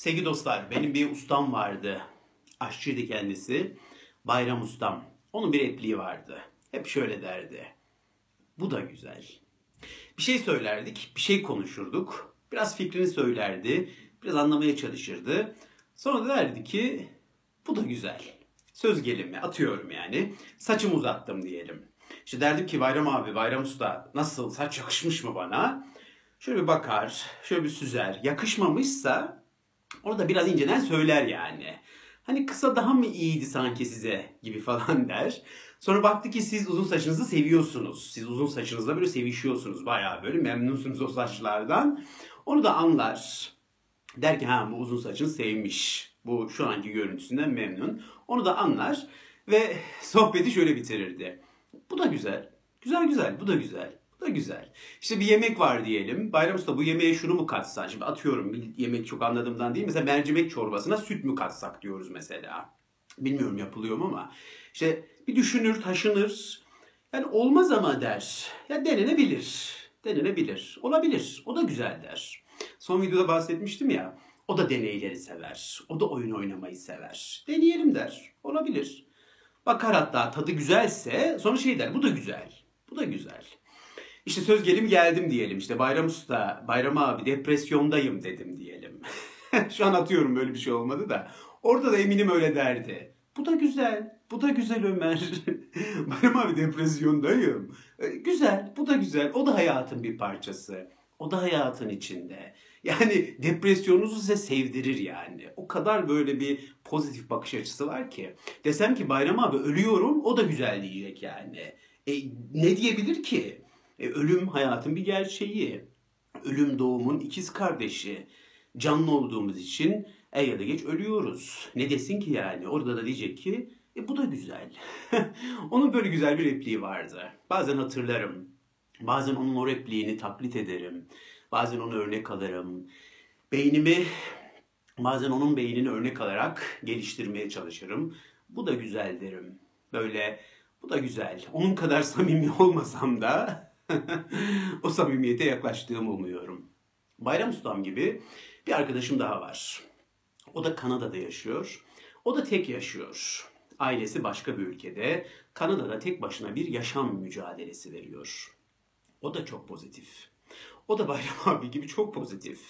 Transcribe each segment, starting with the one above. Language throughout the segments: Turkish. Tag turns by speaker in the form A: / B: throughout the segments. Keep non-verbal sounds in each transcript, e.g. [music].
A: Sevgili dostlar, benim bir ustam vardı. Aşçıydı kendisi. Bayram ustam. Onun bir repliği vardı. Hep şöyle derdi. Bu da güzel. Bir şey söylerdik, bir şey konuşurduk. Biraz fikrini söylerdi, biraz anlamaya çalışırdı. Sonra da derdi ki bu da güzel. Söz gelimi atıyorum yani. Saçımı uzattım diyelim. İşte derdim ki Bayram abi, Bayram Usta nasıl saç yakışmış mı bana? Şöyle bir bakar, şöyle bir süzer. Yakışmamışsa onu da biraz inceden söyler yani. Hani kısa daha mı iyiydi sanki size gibi falan [laughs] der. Sonra baktı ki siz uzun saçınızı seviyorsunuz. Siz uzun saçınızla böyle sevişiyorsunuz. Bayağı böyle memnunsunuz o saçlardan. Onu da anlar. Der ki ha bu uzun saçını sevmiş. Bu şu anki görüntüsünden memnun. Onu da anlar ve [laughs] sohbeti şöyle bitirirdi. Bu da güzel. Güzel güzel. Bu da güzel. Da güzel. İşte bir yemek var diyelim. Bayram Usta bu yemeğe şunu mu katsan? Şimdi atıyorum bir yemek çok anladığımdan değil. Mesela mercimek çorbasına süt mü katsak diyoruz mesela. Bilmiyorum yapılıyor mu ama. İşte bir düşünür, taşınır. Yani olmaz ama der. Ya denenebilir. Denenebilir. Olabilir. O da güzel der. Son videoda bahsetmiştim ya. O da deneyleri sever. O da oyun oynamayı sever. Deneyelim der. Olabilir. Bakar hatta tadı güzelse sonra şey der. Bu da güzel. Bu da güzel. İşte söz gelim geldim diyelim. İşte Bayram Usta, Bayram abi depresyondayım dedim diyelim. [laughs] Şu an atıyorum böyle bir şey olmadı da. Orada da eminim öyle derdi. Bu da güzel. Bu da güzel Ömer. [laughs] Bayram abi depresyondayım. E, güzel. Bu da güzel. O da hayatın bir parçası. O da hayatın içinde. Yani depresyonunuzu size sevdirir yani. O kadar böyle bir pozitif bakış açısı var ki. Desem ki Bayram abi ölüyorum o da güzel diyecek yani. E, ne diyebilir ki? E, ölüm hayatın bir gerçeği. Ölüm doğumun ikiz kardeşi. Canlı olduğumuz için er ya da geç ölüyoruz. Ne desin ki yani? Orada da diyecek ki e, bu da güzel. [laughs] onun böyle güzel bir repliği vardı. Bazen hatırlarım. Bazen onun o repliğini taklit ederim. Bazen onu örnek alırım. Beynimi bazen onun beynini örnek alarak geliştirmeye çalışırım. Bu da güzel derim. Böyle bu da güzel. Onun kadar samimi [laughs] olmasam da [laughs] o samimiyete yaklaştığımı umuyorum. Bayram Ustam gibi bir arkadaşım daha var. O da Kanada'da yaşıyor. O da tek yaşıyor. Ailesi başka bir ülkede. Kanada'da tek başına bir yaşam mücadelesi veriyor. O da çok pozitif. O da Bayram [laughs] abi gibi çok pozitif.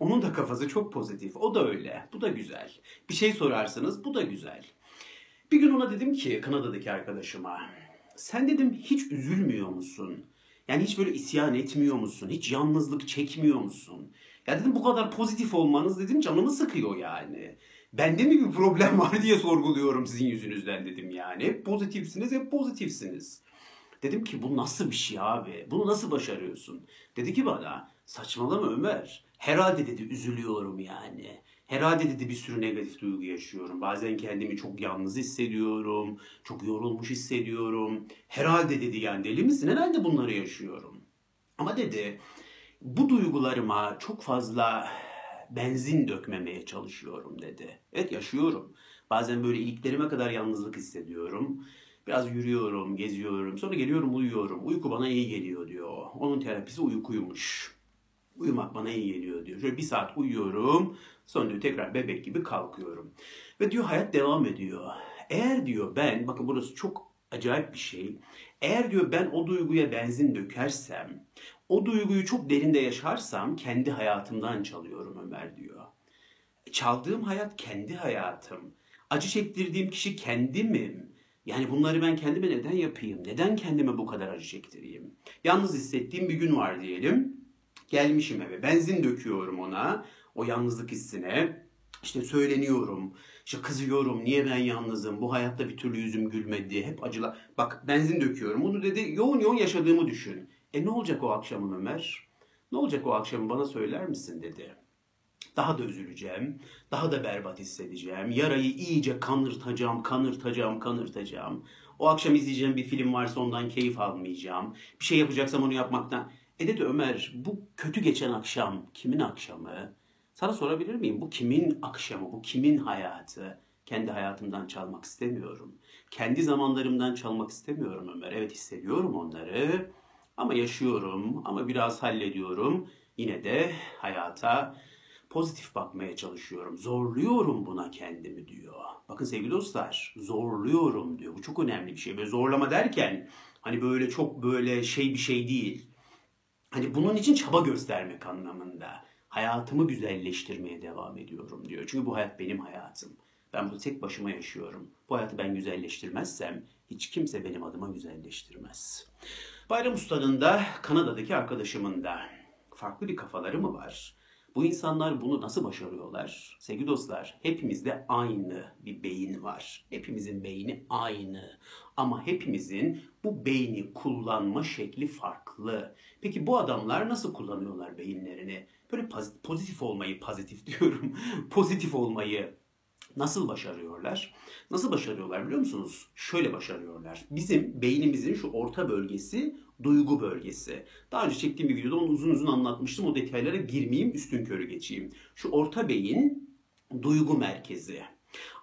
A: Onun da kafası çok pozitif. O da öyle. Bu da güzel. Bir şey sorarsanız bu da güzel. Bir gün ona dedim ki Kanada'daki arkadaşıma. Sen dedim hiç üzülmüyor musun? Yani hiç böyle isyan etmiyor musun? Hiç yalnızlık çekmiyor musun? Ya dedim bu kadar pozitif olmanız dedim canımı sıkıyor yani. Bende mi bir problem var [laughs] diye sorguluyorum sizin yüzünüzden dedim yani. Hep pozitifsiniz, hep pozitifsiniz. Dedim ki bu nasıl bir şey abi? Bunu nasıl başarıyorsun? Dedi ki bana saçmalama Ömer. Herhalde dedi üzülüyorum yani. Herhalde dedi bir sürü negatif duygu yaşıyorum. Bazen kendimi çok yalnız hissediyorum. Çok yorulmuş hissediyorum. Herhalde dedi yani deli misin? Herhalde bunları yaşıyorum. Ama dedi bu duygularıma çok fazla benzin dökmemeye çalışıyorum dedi. Evet yaşıyorum. Bazen böyle iliklerime kadar yalnızlık hissediyorum. Biraz yürüyorum, geziyorum. Sonra geliyorum uyuyorum. Uyku bana iyi geliyor diyor. Onun terapisi uykuymuş. Uyumak bana iyi geliyor diyor. Şöyle bir saat uyuyorum. Sonra diyor tekrar bebek gibi kalkıyorum. Ve diyor hayat devam ediyor. Eğer diyor ben, bakın burası çok acayip bir şey. Eğer diyor ben o duyguya benzin dökersem, o duyguyu çok derinde yaşarsam kendi hayatımdan çalıyorum Ömer diyor. Çaldığım hayat kendi hayatım. Acı çektirdiğim kişi kendimim. Yani bunları ben kendime neden yapayım? Neden kendime bu kadar acı çektireyim? Yalnız hissettiğim bir gün var diyelim. Gelmişim eve. Benzin döküyorum ona. O yalnızlık hissine. İşte söyleniyorum. İşte kızıyorum. Niye ben yalnızım? Bu hayatta bir türlü yüzüm gülmedi. Hep acılar. Bak benzin döküyorum. Bunu dedi yoğun yoğun yaşadığımı düşün. E ne olacak o akşamın Ömer? Ne olacak o akşamı bana söyler misin dedi. Daha da üzüleceğim. Daha da berbat hissedeceğim. Yarayı iyice kanırtacağım, kanırtacağım, kanırtacağım. O akşam izleyeceğim bir film varsa ondan keyif almayacağım. Bir şey yapacaksam onu yapmaktan. E dedi Ömer bu kötü geçen akşam kimin akşamı? Sana sorabilir miyim? Bu kimin akşamı? Bu kimin hayatı? Kendi hayatımdan çalmak istemiyorum. Kendi zamanlarımdan çalmak istemiyorum Ömer. Evet hissediyorum onları. Ama yaşıyorum. Ama biraz hallediyorum. Yine de hayata Pozitif bakmaya çalışıyorum. Zorluyorum buna kendimi diyor. Bakın sevgili dostlar, zorluyorum diyor. Bu çok önemli bir şey. Böyle zorlama derken hani böyle çok böyle şey bir şey değil. Hani bunun için çaba göstermek anlamında. Hayatımı güzelleştirmeye devam ediyorum diyor. Çünkü bu hayat benim hayatım. Ben bunu tek başıma yaşıyorum. Bu hayatı ben güzelleştirmezsem hiç kimse benim adıma güzelleştirmez. Bayram Usta'nın da Kanada'daki arkadaşımın da farklı bir kafaları mı var? Bu insanlar bunu nasıl başarıyorlar? Sevgili dostlar, hepimizde aynı bir beyin var. Hepimizin beyni aynı. Ama hepimizin bu beyni kullanma şekli farklı. Peki bu adamlar nasıl kullanıyorlar beyinlerini? Böyle pozitif olmayı, pozitif [laughs] diyorum, pozitif olmayı Nasıl başarıyorlar? Nasıl başarıyorlar biliyor musunuz? Şöyle başarıyorlar. Bizim beynimizin şu orta bölgesi duygu bölgesi. Daha önce çektiğim bir videoda onu uzun uzun anlatmıştım. O detaylara girmeyeyim, üstün körü geçeyim. Şu orta beyin duygu merkezi.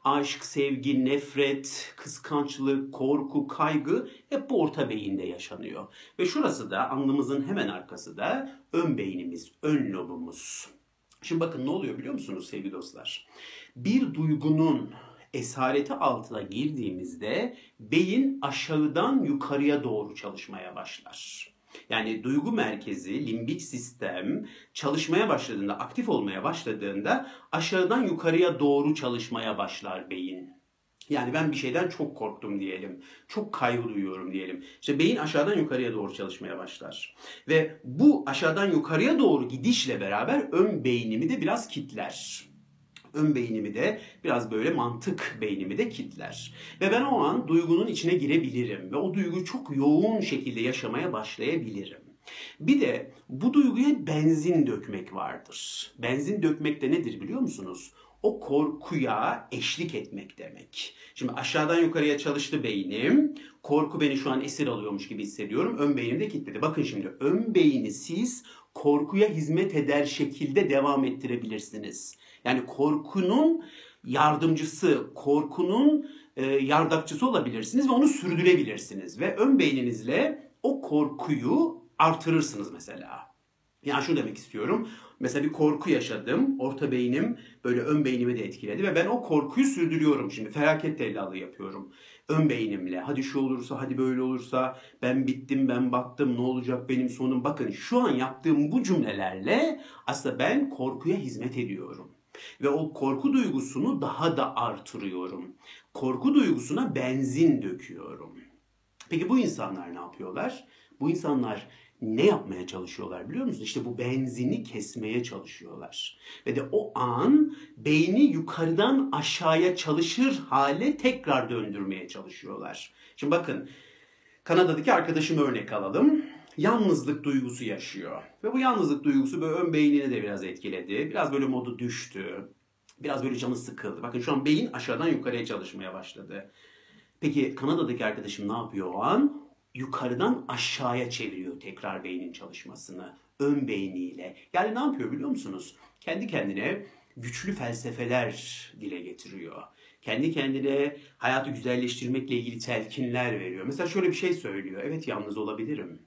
A: Aşk, sevgi, nefret, kıskançlık, korku, kaygı hep bu orta beyinde yaşanıyor. Ve şurası da alnımızın hemen arkası da ön beynimiz, ön lobumuz. Şimdi bakın ne oluyor biliyor musunuz sevgili dostlar? Bir duygunun esareti altına girdiğimizde beyin aşağıdan yukarıya doğru çalışmaya başlar. Yani duygu merkezi, limbik sistem çalışmaya başladığında, aktif olmaya başladığında aşağıdan yukarıya doğru çalışmaya başlar beyin. Yani ben bir şeyden çok korktum diyelim. Çok kaygı duyuyorum diyelim. İşte beyin aşağıdan yukarıya doğru çalışmaya başlar. Ve bu aşağıdan yukarıya doğru gidişle beraber ön beynimi de biraz kitler ön beynimi de biraz böyle mantık beynimi de kitler. Ve ben o an duygunun içine girebilirim ve o duyguyu çok yoğun şekilde yaşamaya başlayabilirim. Bir de bu duyguya benzin dökmek vardır. Benzin dökmek de nedir biliyor musunuz? O korkuya eşlik etmek demek. Şimdi aşağıdan yukarıya çalıştı beynim. Korku beni şu an esir alıyormuş gibi hissediyorum. Ön beynim de kilitledi. Bakın şimdi ön beyni siz korkuya hizmet eder şekilde devam ettirebilirsiniz. Yani korkunun yardımcısı, korkunun e, yardakçısı olabilirsiniz ve onu sürdürebilirsiniz. Ve ön beyninizle o korkuyu artırırsınız mesela. Yani şunu demek istiyorum. Mesela bir korku yaşadım. Orta beynim böyle ön beynimi de etkiledi ve ben o korkuyu sürdürüyorum şimdi. Felaket tellalı yapıyorum. Ön beynimle. Hadi şu olursa, hadi böyle olursa, ben bittim, ben battım, ne olacak benim sonum. Bakın şu an yaptığım bu cümlelerle aslında ben korkuya hizmet ediyorum. Ve o korku duygusunu daha da artırıyorum. Korku duygusuna benzin döküyorum. Peki bu insanlar ne yapıyorlar? Bu insanlar ne yapmaya çalışıyorlar biliyor musunuz? İşte bu benzini kesmeye çalışıyorlar. Ve de o an beyni yukarıdan aşağıya çalışır hale tekrar döndürmeye çalışıyorlar. Şimdi bakın Kanada'daki arkadaşımı örnek alalım yalnızlık duygusu yaşıyor. Ve bu yalnızlık duygusu böyle ön beynini de biraz etkiledi. Biraz böyle modu düştü. Biraz böyle canı sıkıldı. Bakın şu an beyin aşağıdan yukarıya çalışmaya başladı. Peki Kanada'daki arkadaşım ne yapıyor o an? Yukarıdan aşağıya çeviriyor tekrar beynin çalışmasını. Ön beyniyle. Yani ne yapıyor biliyor musunuz? Kendi kendine güçlü felsefeler dile getiriyor. Kendi kendine hayatı güzelleştirmekle ilgili telkinler veriyor. Mesela şöyle bir şey söylüyor. Evet yalnız olabilirim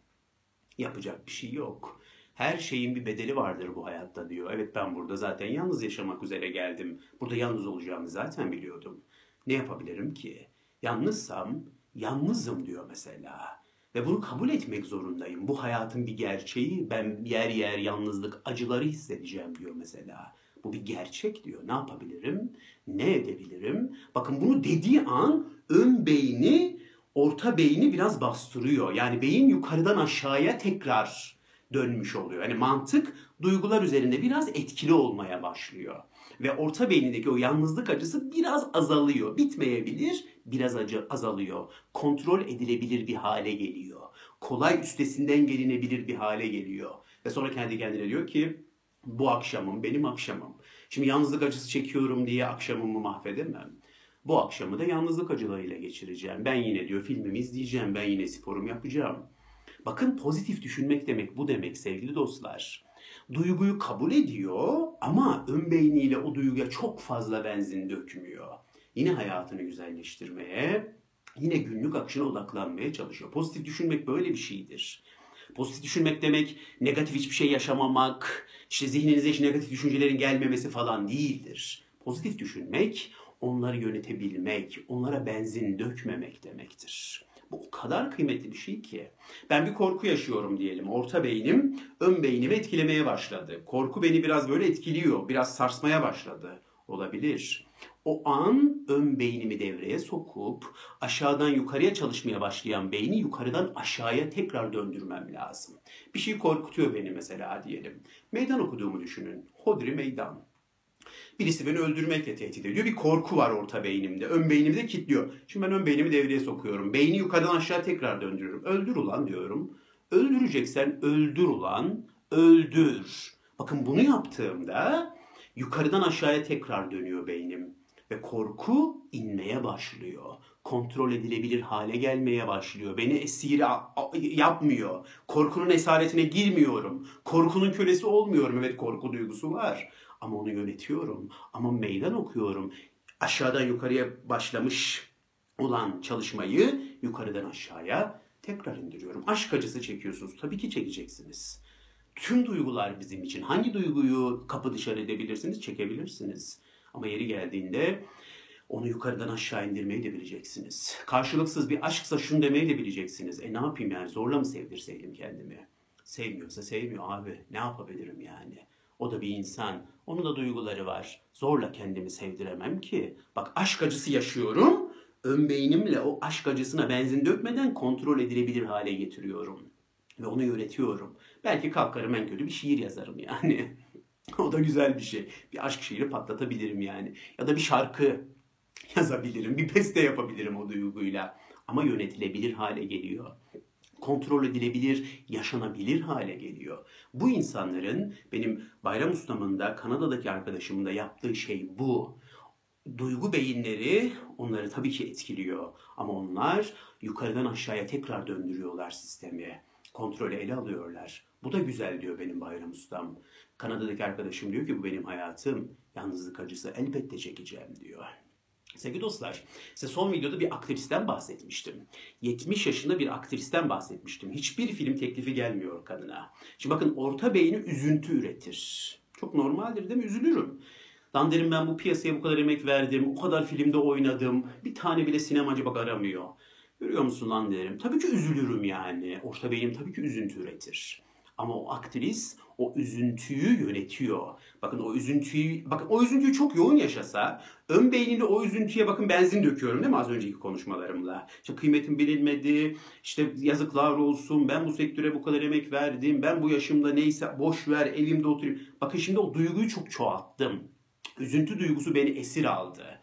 A: Yapacak bir şey yok. Her şeyin bir bedeli vardır bu hayatta diyor. Evet ben burada zaten yalnız yaşamak üzere geldim. Burada yalnız olacağımı zaten biliyordum. Ne yapabilirim ki? Yalnızsam yalnızım diyor mesela. Ve bunu kabul etmek zorundayım. Bu hayatın bir gerçeği. Ben yer yer yalnızlık, acıları hissedeceğim diyor mesela. Bu bir gerçek diyor. Ne yapabilirim? Ne edebilirim? Bakın bunu dediği an ön beyni orta beyni biraz bastırıyor. Yani beyin yukarıdan aşağıya tekrar dönmüş oluyor. Yani mantık duygular üzerinde biraz etkili olmaya başlıyor. Ve orta beynindeki o yalnızlık acısı biraz azalıyor. Bitmeyebilir, biraz acı azalıyor. Kontrol edilebilir bir hale geliyor. Kolay üstesinden gelinebilir bir hale geliyor. Ve sonra kendi kendine diyor ki bu akşamım benim akşamım. Şimdi yalnızlık acısı çekiyorum diye akşamımı mahvedemem. Bu akşamı da yalnızlık acılarıyla geçireceğim. Ben yine diyor filmimi izleyeceğim. Ben yine sporum yapacağım. Bakın pozitif düşünmek demek bu demek sevgili dostlar. Duyguyu kabul ediyor ama ön beyniyle o duyguya çok fazla benzin dökmüyor. Yine hayatını güzelleştirmeye, yine günlük akışına odaklanmaya çalışıyor. Pozitif düşünmek böyle bir şeydir. Pozitif düşünmek demek negatif hiçbir şey yaşamamak, işte zihninize hiç negatif düşüncelerin gelmemesi falan değildir. Pozitif düşünmek, onları yönetebilmek, onlara benzin dökmemek demektir. Bu o kadar kıymetli bir şey ki. Ben bir korku yaşıyorum diyelim. Orta beynim ön beynimi etkilemeye başladı. Korku beni biraz böyle etkiliyor. Biraz sarsmaya başladı. Olabilir. O an ön beynimi devreye sokup aşağıdan yukarıya çalışmaya başlayan beyni yukarıdan aşağıya tekrar döndürmem lazım. Bir şey korkutuyor beni mesela diyelim. Meydan okuduğumu düşünün. Hodri meydan. Birisi beni öldürmekle tehdit ediyor. Bir korku var orta beynimde. Ön beynimi de kilitliyor. Şimdi ben ön beynimi devreye sokuyorum. Beyni yukarıdan aşağı tekrar döndürüyorum. Öldür ulan diyorum. Öldüreceksen öldür ulan. Öldür. Bakın bunu yaptığımda yukarıdan aşağıya tekrar dönüyor beynim. Ve korku inmeye başlıyor. Kontrol edilebilir hale gelmeye başlıyor. Beni esir yapmıyor. Korkunun esaretine girmiyorum. Korkunun kölesi olmuyorum. Evet korku duygusu var. Ama onu yönetiyorum. Ama meydan okuyorum. Aşağıdan yukarıya başlamış olan çalışmayı yukarıdan aşağıya tekrar indiriyorum. Aşk acısı çekiyorsunuz. Tabii ki çekeceksiniz. Tüm duygular bizim için. Hangi duyguyu kapı dışarı edebilirsiniz? Çekebilirsiniz. Ama yeri geldiğinde onu yukarıdan aşağı indirmeyi de bileceksiniz. Karşılıksız bir aşksa şunu demeyi de bileceksiniz. E ne yapayım yani zorla mı sevdirseydim kendimi? Sevmiyorsa sevmiyor abi. Ne yapabilirim yani? O da bir insan. Onun da duyguları var. Zorla kendimi sevdiremem ki. Bak aşk acısı yaşıyorum. Ön beynimle o aşk acısına benzin dökmeden kontrol edilebilir hale getiriyorum. Ve onu yönetiyorum. Belki kalkarım en kötü bir şiir yazarım yani. [laughs] o da güzel bir şey. Bir aşk şiiri patlatabilirim yani. Ya da bir şarkı yazabilirim. Bir peste yapabilirim o duyguyla. Ama yönetilebilir hale geliyor kontrol edilebilir, yaşanabilir hale geliyor. Bu insanların benim Bayram Ustam'ın da Kanada'daki arkadaşımın da yaptığı şey bu. Duygu beyinleri onları tabii ki etkiliyor ama onlar yukarıdan aşağıya tekrar döndürüyorlar sistemi. Kontrolü ele alıyorlar. Bu da güzel diyor benim Bayram Ustam. Kanada'daki arkadaşım diyor ki bu benim hayatım. Yalnızlık acısı elbette çekeceğim diyor. Sevgili dostlar, size son videoda bir aktristen bahsetmiştim. 70 yaşında bir aktristen bahsetmiştim. Hiçbir film teklifi gelmiyor kadına. Şimdi bakın orta beyni üzüntü üretir. Çok normaldir değil mi? Üzülürüm. Lan derim ben bu piyasaya bu kadar emek verdim, o kadar filmde oynadım. Bir tane bile sinemacı bak aramıyor. Görüyor musun lan derim. Tabii ki üzülürüm yani. Orta beynim tabii ki üzüntü üretir. Ama o aktris o üzüntüyü yönetiyor. Bakın o üzüntüyü, bakın o üzüntüyü çok yoğun yaşasa, ön beyninde o üzüntüye bakın benzin döküyorum değil mi az önceki konuşmalarımla. İşte kıymetim bilinmedi, işte yazıklar olsun, ben bu sektöre bu kadar emek verdim, ben bu yaşımda neyse boş ver evimde oturayım. Bakın şimdi o duyguyu çok çoğalttım. Üzüntü duygusu beni esir aldı.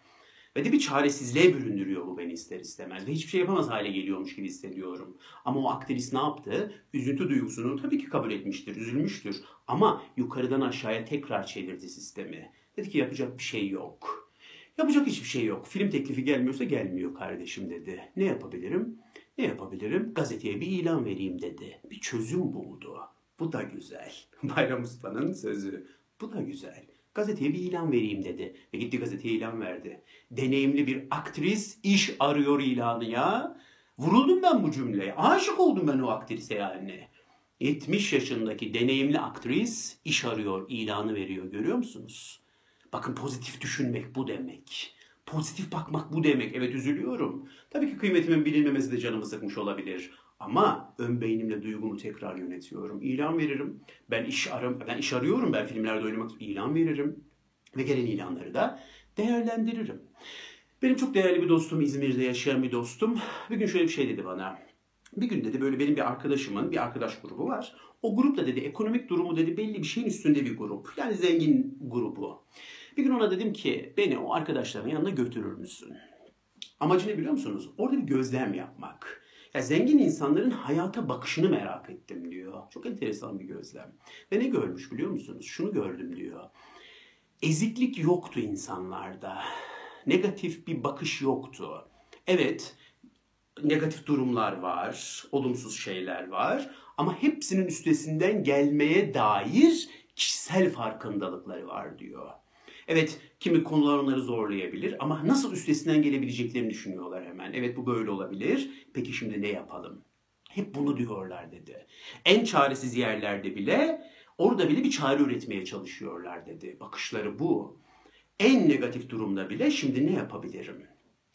A: Ve de bir çaresizliğe büründürüyor bu beni ister istemez. Ve hiçbir şey yapamaz hale geliyormuş gibi hissediyorum. Ama o aktris ne yaptı? Üzüntü duygusunu tabii ki kabul etmiştir, üzülmüştür. Ama yukarıdan aşağıya tekrar çevirdi sistemi. Dedi ki yapacak bir şey yok. Yapacak hiçbir şey yok. Film teklifi gelmiyorsa gelmiyor kardeşim dedi. Ne yapabilirim? Ne yapabilirim? Gazeteye bir ilan vereyim dedi. Bir çözüm buldu. Bu da güzel. [laughs] Bayram Usta'nın sözü. Bu da güzel gazeteye bir ilan vereyim dedi. Ve gitti gazeteye ilan verdi. Deneyimli bir aktris iş arıyor ilanı ya. Vuruldum ben bu cümleye. Aşık oldum ben o aktrise yani. 70 yaşındaki deneyimli aktris iş arıyor ilanı veriyor görüyor musunuz? Bakın pozitif düşünmek bu demek. Pozitif bakmak bu demek. Evet üzülüyorum. Tabii ki kıymetimin bilinmemesi de canımı sıkmış olabilir. Ama ön beynimle duygumu tekrar yönetiyorum. İlan veririm. Ben iş aram ben iş arıyorum. Ben filmlerde oynamak ilan veririm. Ve gelen ilanları da değerlendiririm. Benim çok değerli bir dostum, İzmir'de yaşayan bir dostum. Bir gün şöyle bir şey dedi bana. Bir gün dedi böyle benim bir arkadaşımın bir arkadaş grubu var. O grupta dedi ekonomik durumu dedi belli bir şeyin üstünde bir grup. Yani zengin grubu. Bir gün ona dedim ki beni o arkadaşların yanına götürür müsün? Amacı ne biliyor musunuz? Orada bir gözlem yapmak. Ya zengin insanların hayata bakışını merak ettim diyor. Çok enteresan bir gözlem. Ve ne görmüş biliyor musunuz? Şunu gördüm diyor. Eziklik yoktu insanlarda. Negatif bir bakış yoktu. Evet, negatif durumlar var, olumsuz şeyler var ama hepsinin üstesinden gelmeye dair kişisel farkındalıkları var diyor. Evet kimi konular onları zorlayabilir ama nasıl üstesinden gelebileceklerini düşünüyorlar hemen. Evet bu böyle olabilir. Peki şimdi ne yapalım? Hep bunu diyorlar dedi. En çaresiz yerlerde bile orada bile bir çare üretmeye çalışıyorlar dedi. Bakışları bu. En negatif durumda bile şimdi ne yapabilirim?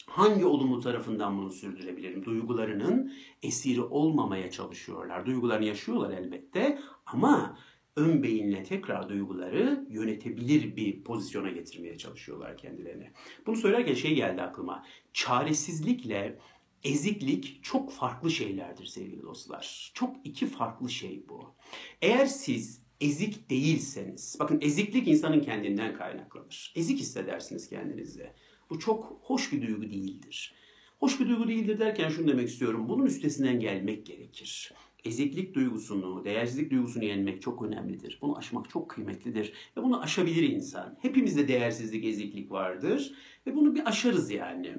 A: Hangi olumlu tarafından bunu sürdürebilirim? Duygularının esiri olmamaya çalışıyorlar. Duygularını yaşıyorlar elbette ama ön beyinle tekrar duyguları yönetebilir bir pozisyona getirmeye çalışıyorlar kendilerini. Bunu söylerken şey geldi aklıma. Çaresizlikle eziklik çok farklı şeylerdir sevgili dostlar. Çok iki farklı şey bu. Eğer siz ezik değilseniz, bakın eziklik insanın kendinden kaynaklanır. Ezik hissedersiniz kendinizi. Bu çok hoş bir duygu değildir. Hoş bir duygu değildir derken şunu demek istiyorum. Bunun üstesinden gelmek gerekir. Eziklik duygusunu, değersizlik duygusunu yenmek çok önemlidir. Bunu aşmak çok kıymetlidir. Ve bunu aşabilir insan. Hepimizde değersizlik, eziklik vardır. Ve bunu bir aşarız yani.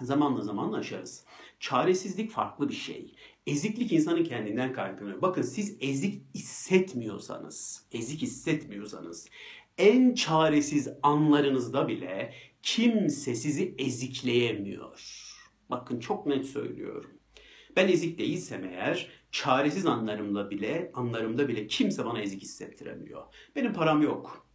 A: Zamanla zamanla aşarız. Çaresizlik farklı bir şey. Eziklik insanın kendinden kaynaklanıyor. Bakın siz ezik hissetmiyorsanız, ezik hissetmiyorsanız en çaresiz anlarınızda bile kimse sizi ezikleyemiyor. Bakın çok net söylüyorum. Ben ezik değilsem eğer çaresiz anlarımda bile anlarımda bile kimse bana ezik hissettiremiyor. Benim param yok.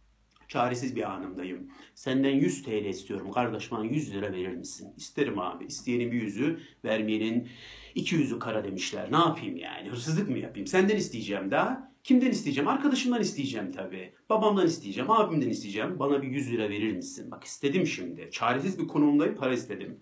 A: Çaresiz bir anımdayım. Senden 100 TL istiyorum. Kardeş bana 100 lira verir misin? İsterim abi. İsteyenin bir yüzü, vermeyenin iki yüzü kara demişler. Ne yapayım yani? Hırsızlık mı yapayım? Senden isteyeceğim daha. Kimden isteyeceğim? Arkadaşımdan isteyeceğim tabii. Babamdan isteyeceğim, abimden isteyeceğim. Bana bir 100 lira verir misin? Bak istedim şimdi. Çaresiz bir konumdayım, para istedim.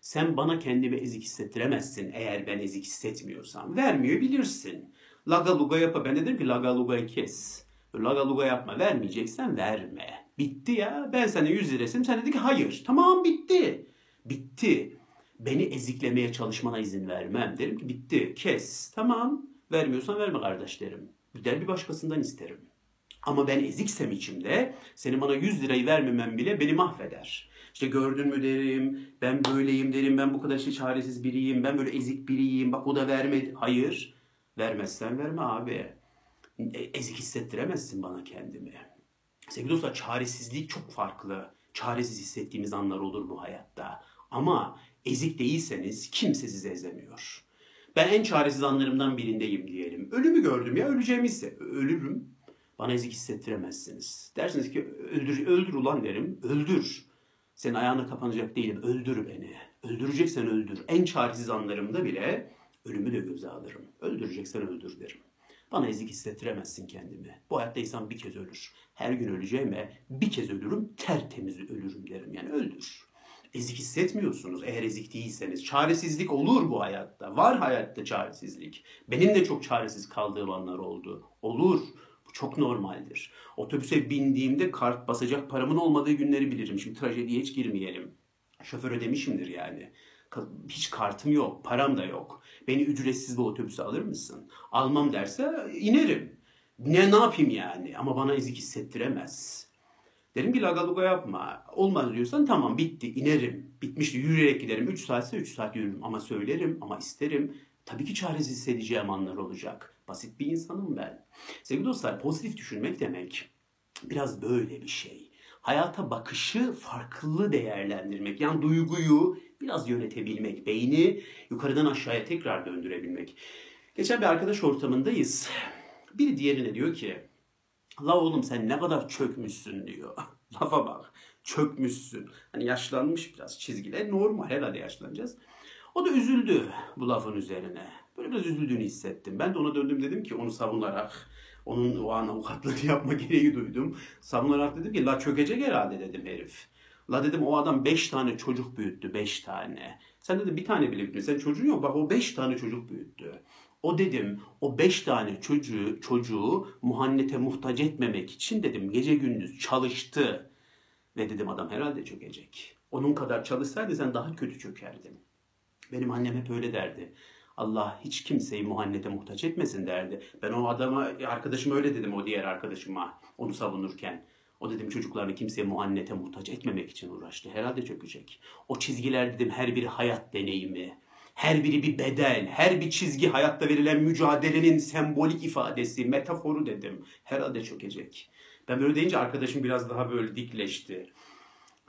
A: Sen bana kendimi ezik hissettiremezsin eğer ben ezik hissetmiyorsam. Vermiyor bilirsin. Laga luga yapa. Ben de dedim ki laga lugayı kes. Laga luga yapma. Vermeyeceksen verme. Bitti ya. Ben sana 100 lirasım. Sen dedi ki hayır. Tamam bitti. Bitti. Beni eziklemeye çalışmana izin vermem. Derim ki bitti. Kes. Tamam. Vermiyorsan verme kardeş derim. Gider bir başkasından isterim. Ama ben eziksem içimde senin bana 100 lirayı vermemem bile beni mahveder. İşte gördün mü derim, ben böyleyim derim, ben bu kadar işte çaresiz biriyim, ben böyle ezik biriyim, bak o da vermedi. Hayır, vermezsen verme abi. E, ezik hissettiremezsin bana kendimi. Sevgili dostlar çaresizlik çok farklı. Çaresiz hissettiğimiz anlar olur bu hayatta. Ama ezik değilseniz kimse sizi ezemiyor. Ben en çaresiz anlarımdan birindeyim diyelim. Ölümü gördüm ya öleceğimi ise ölürüm. Bana ezik hissettiremezsiniz. Dersiniz ki öldür, öldür ulan derim. Öldür. Senin ayağına kapanacak değilim. Öldür beni. Öldüreceksen öldür. En çaresiz anlarımda bile ölümü de göze alırım. Öldüreceksen öldür derim. Bana ezik hissettiremezsin kendimi. Bu hayatta insan bir kez ölür. Her gün öleceğime bir kez ölürüm, tertemiz ölürüm derim. Yani öldür. Ezik hissetmiyorsunuz eğer ezik değilseniz. Çaresizlik olur bu hayatta. Var hayatta çaresizlik. Benim de çok çaresiz kaldığım anlar oldu. Olur. Bu çok normaldir. Otobüse bindiğimde kart basacak paramın olmadığı günleri bilirim. Şimdi trajediye hiç girmeyelim. Şoför ödemişimdir yani. Hiç kartım yok, param da yok. Beni ücretsiz bu otobüse alır mısın? Almam derse inerim. Ne ne yapayım yani? Ama bana ezik hissettiremez. Derim ki lagaluga yapma. Olmaz diyorsan tamam bitti inerim. Bitmişti yürüyerek giderim. 3 saatse 3 saat yürürüm. Ama söylerim ama isterim. Tabii ki çaresiz hissedeceğim anlar olacak. Basit bir insanım ben. Sevgili dostlar pozitif düşünmek demek biraz böyle bir şey. Hayata bakışı farklı değerlendirmek. Yani duyguyu biraz yönetebilmek. Beyni yukarıdan aşağıya tekrar döndürebilmek. Geçen bir arkadaş ortamındayız. Biri diğerine diyor ki La oğlum sen ne kadar çökmüşsün diyor. [laughs] Lafa bak. Çökmüşsün. Hani yaşlanmış biraz çizgiler. Normal herhalde yaşlanacağız. O da üzüldü bu lafın üzerine. Böyle biraz üzüldüğünü hissettim. Ben de ona döndüm dedim ki onu savunarak onun o an avukatlığını [laughs] yapma gereği duydum. Savunarak dedim ki la çökecek herhalde dedim herif. La dedim o adam 5 tane çocuk büyüttü 5 tane. Sen dedim bir tane bile büyüttün. Sen çocuğun yok bak o 5 tane çocuk büyüttü. O dedim o 5 tane çocuğu, çocuğu muhannete muhtaç etmemek için dedim gece gündüz çalıştı. Ve dedim adam herhalde çökecek. Onun kadar çalışsaydı sen daha kötü çökerdin. Benim annem hep öyle derdi. Allah hiç kimseyi muhannete muhtaç etmesin derdi. Ben o adama, arkadaşım öyle dedim o diğer arkadaşıma onu savunurken. O dedim çocuklarını kimseye muhannete muhtaç etmemek için uğraştı. Herhalde çökecek. O çizgiler dedim her biri hayat deneyimi. Her biri bir bedel, her bir çizgi hayatta verilen mücadelenin sembolik ifadesi, metaforu dedim. Herhalde çökecek. Ben böyle deyince arkadaşım biraz daha böyle dikleşti.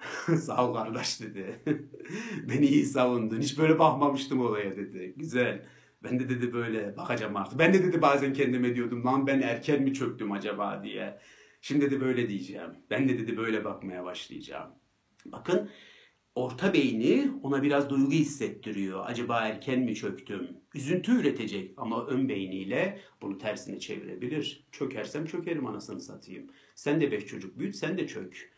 A: [laughs] Sağ ol kardeş dedi. [laughs] Beni iyi savundun. Hiç böyle bakmamıştım olaya dedi. Güzel. Ben de dedi böyle bakacağım artık. Ben de dedi bazen kendime diyordum lan ben erken mi çöktüm acaba diye. Şimdi dedi böyle diyeceğim. Ben de dedi böyle bakmaya başlayacağım. Bakın orta beyni ona biraz duygu hissettiriyor. Acaba erken mi çöktüm? Üzüntü üretecek ama ön beyniyle bunu tersine çevirebilir. Çökersem çökerim anasını satayım. Sen de beş çocuk büyüt sen de çök.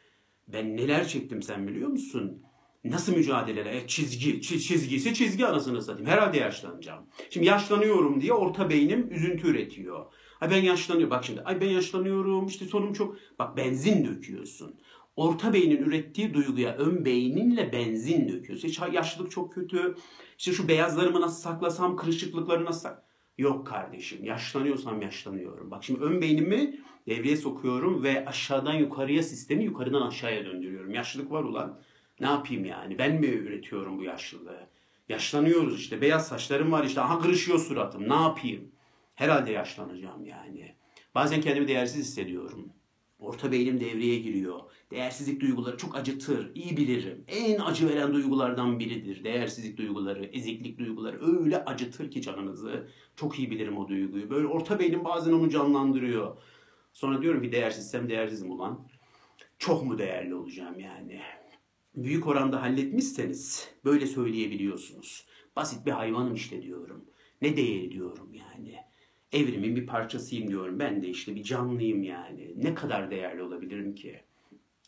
A: Ben neler çektim sen biliyor musun? Nasıl mücadeleler? E, çizgi, çizgisi çizgi anasını satayım. Herhalde yaşlanacağım. Şimdi yaşlanıyorum diye orta beynim üzüntü üretiyor. Ay ben yaşlanıyorum. Bak şimdi ay ben yaşlanıyorum işte sonum çok. Bak benzin döküyorsun. Orta beynin ürettiği duyguya ön beyninle benzin döküyorsun. İşte yaşlılık çok kötü. İşte şu beyazlarımı nasıl saklasam, kırışıklıkları nasıl sak... Yok kardeşim yaşlanıyorsam yaşlanıyorum. Bak şimdi ön beynimi devreye sokuyorum ve aşağıdan yukarıya sistemi yukarıdan aşağıya döndürüyorum. Yaşlılık var ulan. Ne yapayım yani? Ben mi üretiyorum bu yaşlılığı? Yaşlanıyoruz işte. Beyaz saçlarım var işte. Aha kırışıyor suratım. Ne yapayım? Herhalde yaşlanacağım yani. Bazen kendimi değersiz hissediyorum. Orta beynim devreye giriyor. Değersizlik duyguları çok acıtır. İyi bilirim. En acı veren duygulardan biridir. Değersizlik duyguları, eziklik duyguları öyle acıtır ki canınızı. Çok iyi bilirim o duyguyu. Böyle orta beynim bazen onu canlandırıyor. Sonra diyorum ki değersizsem değersizim ulan. Çok mu değerli olacağım yani? büyük oranda halletmişseniz böyle söyleyebiliyorsunuz. Basit bir hayvanım işte diyorum. Ne değeri diyorum yani. Evrimin bir parçasıyım diyorum. Ben de işte bir canlıyım yani. Ne kadar değerli olabilirim ki?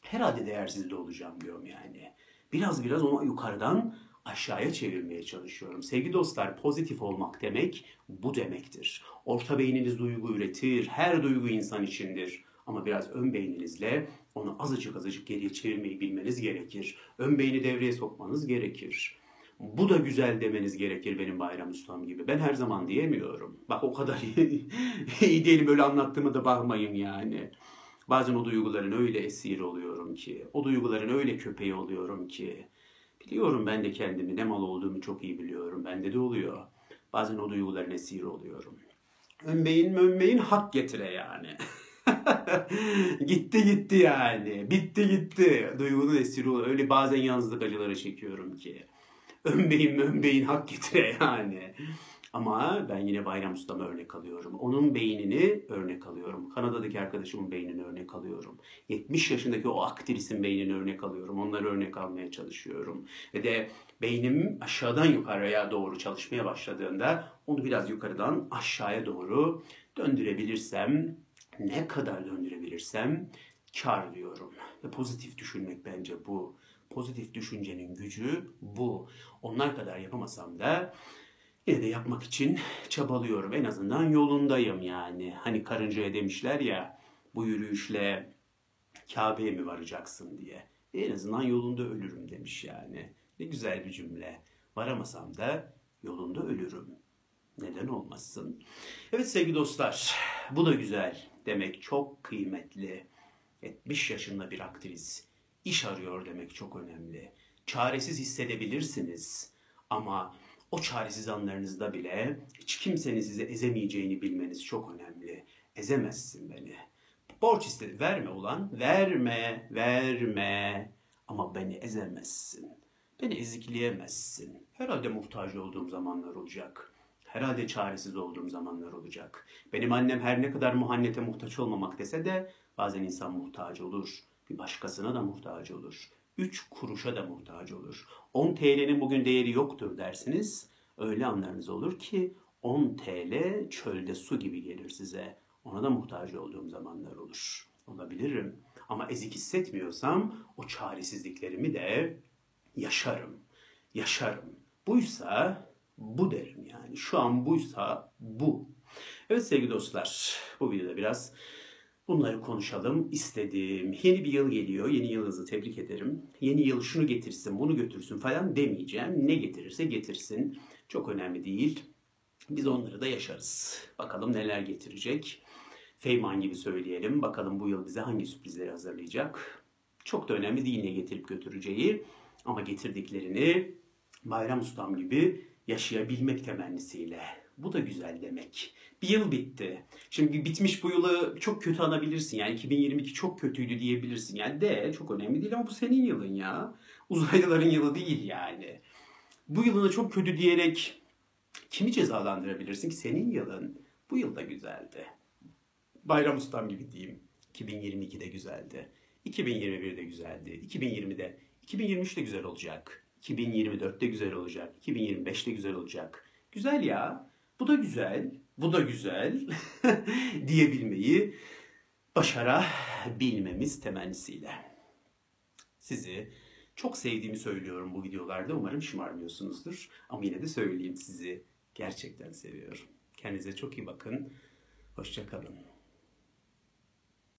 A: Herhalde değersiz de olacağım diyorum yani. Biraz biraz onu yukarıdan aşağıya çevirmeye çalışıyorum. Sevgili dostlar pozitif olmak demek bu demektir. Orta beyniniz duygu üretir. Her duygu insan içindir. Ama biraz ön beyninizle onu azıcık azıcık geriye çevirmeyi bilmeniz gerekir. Ön beyni devreye sokmanız gerekir. Bu da güzel demeniz gerekir benim Bayram Ustam gibi. Ben her zaman diyemiyorum. Bak o kadar [laughs] iyi, değilim böyle anlattığımı da bakmayın yani. Bazen o duyguların öyle esiri oluyorum ki, o duyguların öyle köpeği oluyorum ki. Biliyorum ben de kendimi ne mal olduğumu çok iyi biliyorum. Bende de oluyor. Bazen o duyguların esiri oluyorum. Ön beyin ön beyin hak getire yani. [laughs] gitti gitti yani. Bitti gitti. Duygunun esiri oluyor. Öyle bazen yalnızlık acıları çekiyorum ki. Ön beyin ön beyin hak getire yani. Ama ben yine Bayram Usta'ma örnek alıyorum. Onun beynini örnek alıyorum. Kanada'daki arkadaşımın beynini örnek alıyorum. 70 yaşındaki o aktrisin beynini örnek alıyorum. Onları örnek almaya çalışıyorum. Ve de beynim aşağıdan yukarıya doğru çalışmaya başladığında onu biraz yukarıdan aşağıya doğru döndürebilirsem ne kadar döndürebilirsem kar diyorum. Ve pozitif düşünmek bence bu. Pozitif düşüncenin gücü bu. Onlar kadar yapamasam da yine de yapmak için çabalıyorum. En azından yolundayım yani. Hani karıncaya demişler ya bu yürüyüşle Kabe'ye mi varacaksın diye. En azından yolunda ölürüm demiş yani. Ne güzel bir cümle. Varamasam da yolunda ölürüm. Neden olmasın? Evet sevgili dostlar, bu da güzel demek çok kıymetli. 70 yaşında bir aktris iş arıyor demek çok önemli. Çaresiz hissedebilirsiniz ama o çaresiz anlarınızda bile hiç kimsenin sizi ezemeyeceğini bilmeniz çok önemli. Ezemezsin beni. Borç istedi. Verme ulan. Verme, verme. Ama beni ezemezsin. Beni ezikleyemezsin. Herhalde muhtaç olduğum zamanlar olacak. Herhalde çaresiz olduğum zamanlar olacak. Benim annem her ne kadar muhannete muhtaç olmamak dese de bazen insan muhtaç olur. Bir başkasına da muhtaç olur. Üç kuruşa da muhtaç olur. 10 TL'nin bugün değeri yoktur dersiniz. Öyle anlarınız olur ki 10 TL çölde su gibi gelir size. Ona da muhtaç olduğum zamanlar olur. Olabilirim. Ama ezik hissetmiyorsam o çaresizliklerimi de yaşarım. Yaşarım. Buysa bu derim yani. Şu an buysa bu. Evet sevgili dostlar bu videoda biraz bunları konuşalım istedim. Yeni bir yıl geliyor. Yeni yılınızı tebrik ederim. Yeni yıl şunu getirsin bunu götürsün falan demeyeceğim. Ne getirirse getirsin. Çok önemli değil. Biz onları da yaşarız. Bakalım neler getirecek. Feyman gibi söyleyelim. Bakalım bu yıl bize hangi sürprizleri hazırlayacak. Çok da önemli değil ne getirip götüreceği. Ama getirdiklerini Bayram Ustam gibi yaşayabilmek temennisiyle. Bu da güzel demek. Bir yıl bitti. Şimdi bitmiş bu yılı çok kötü anabilirsin. Yani 2022 çok kötüydü diyebilirsin. Yani de çok önemli değil ama bu senin yılın ya. Uzaylıların yılı değil yani. Bu yılını çok kötü diyerek Kimi cezalandırabilirsin ki senin yılın bu yılda güzeldi. Bayram Ustam gibi diyeyim. 2022'de güzeldi. 2021'de güzeldi. 2020'de, 2023'te güzel olacak. 2024'te güzel olacak. 2025'te güzel olacak. Güzel ya. Bu da güzel. Bu da güzel [laughs] diyebilmeyi başarabilmemiz temennisiyle. Sizi çok sevdiğimi söylüyorum bu videolarda. Umarım şımarmıyorsunuzdur. Ama yine de söyleyeyim sizi gerçekten seviyorum. Kendinize çok iyi bakın. Hoşçakalın.